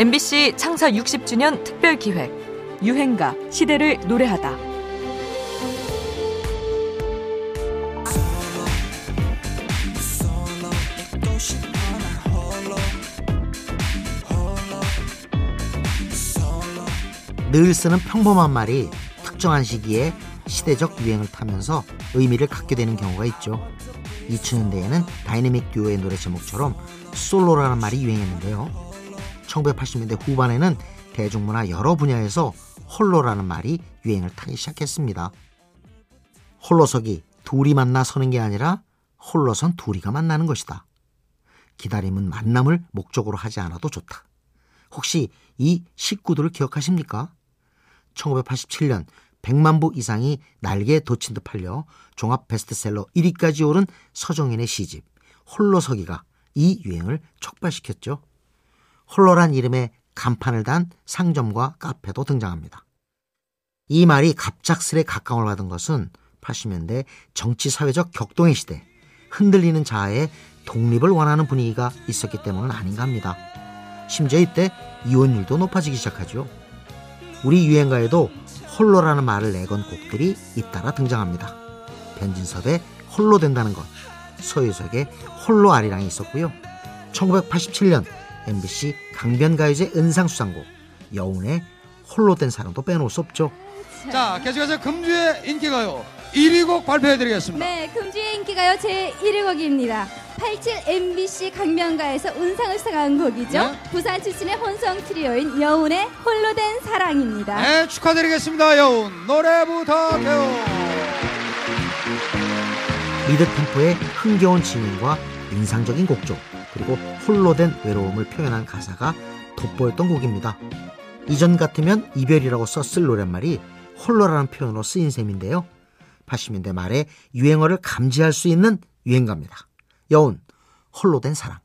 MBC 창사 60주년 특별 기획 유행가 시대를 노래하다. 늘 쓰는 평범한 말이 특정한 시기에 시대적 유행을 타면서 의미를 갖게 되는 경우가 있죠. 2000년대에는 다이내믹 듀오의 노래 제목처럼 솔로라는 말이 유행했는데요. 1980년대 후반에는 대중문화 여러 분야에서 홀로라는 말이 유행을 타기 시작했습니다. 홀로서기 둘이 만나 서는 게 아니라 홀로선 둘이가 만나는 것이다. 기다림은 만남을 목적으로 하지 않아도 좋다. 혹시 이 식구들을 기억하십니까? 1987년 100만 부 이상이 날개에 돋친 듯 팔려 종합 베스트셀러 1위까지 오른 서정인의 시집 홀로서기가 이 유행을 촉발시켰죠. 홀로란 이름의 간판을 단 상점과 카페도 등장합니다. 이 말이 갑작스레 각광을 받은 것은 80년대 정치 사회적 격동의 시대, 흔들리는 자아의 독립을 원하는 분위기가 있었기 때문은 아닌가 합니다. 심지어 이때 이혼율도 높아지기 시작하죠. 우리 유행가에도 홀로라는 말을 내건 곡들이 잇따라 등장합니다. 변진섭의 홀로 된다는 것, 서유석의 홀로 아리랑이 있었고요. 1987년 MBC 강변가요제 은상수상곡 여운의 홀로 된 사랑도 빼놓을 수 없죠. 자, 계속해서 금주의 인기가요 1위 곡 발표해드리겠습니다. 네, 금주의 인기가요 제 1위 곡입니다. 87 MBC 강변가요제에서 은상을 수상한 곡이죠. 네. 부산 출신의 혼성 트리오인 여운의 홀로 된 사랑입니다. 네, 축하드리겠습니다. 여운 노래 부탁해요. mid 템포의 흥겨운 진행과 인상적인 곡조 그리고 홀로 된 외로움을 표현한 가사가 돋보였던 곡입니다. 이전 같으면 이별이라고 썼을 노랫말이 홀로라는 표현으로 쓰인 셈인데요. 80년대 말에 유행어를 감지할 수 있는 유행가입니다. 여운 홀로 된 사랑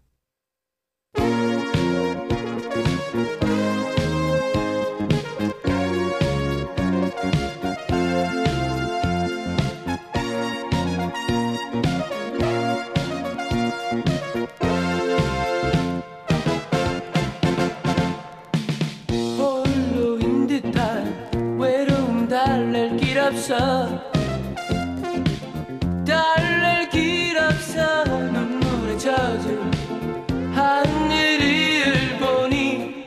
달랠 길 없어. 달랠 길 없어. 눈물에 젖은 하늘을 보니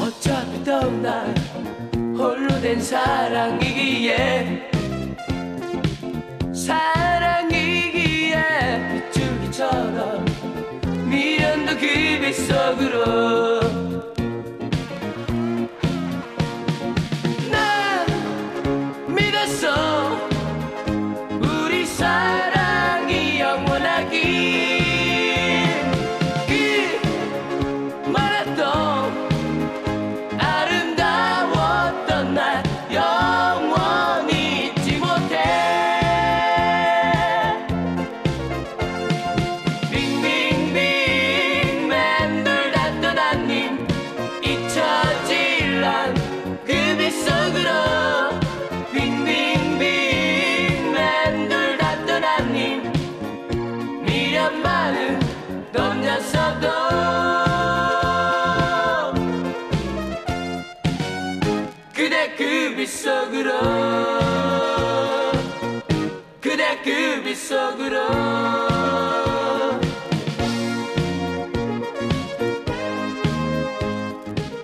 어차피 떠날 홀로 된 사랑이기에 사랑이기에 빗줄기처럼 미련도 그 빗속으로 그 빗속으로 그대 그 빗속으로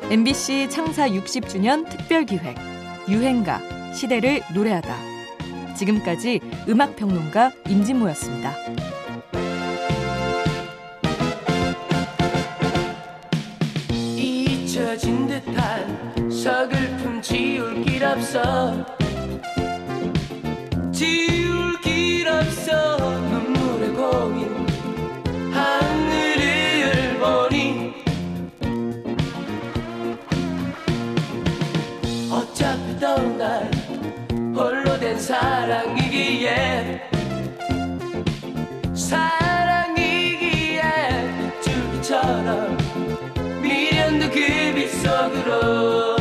MBC 창사 60주년 특별 기획 유행가 시대를 노래하다. 지금까지 음악 평론가 임진모였습니다. 없어. 지울 길 없어. 눈물의 고민 하늘을 보니 어차피 더운 날 홀로 된 사랑이기에 사랑이기에 줄기처럼 미련도 그 빛속으로.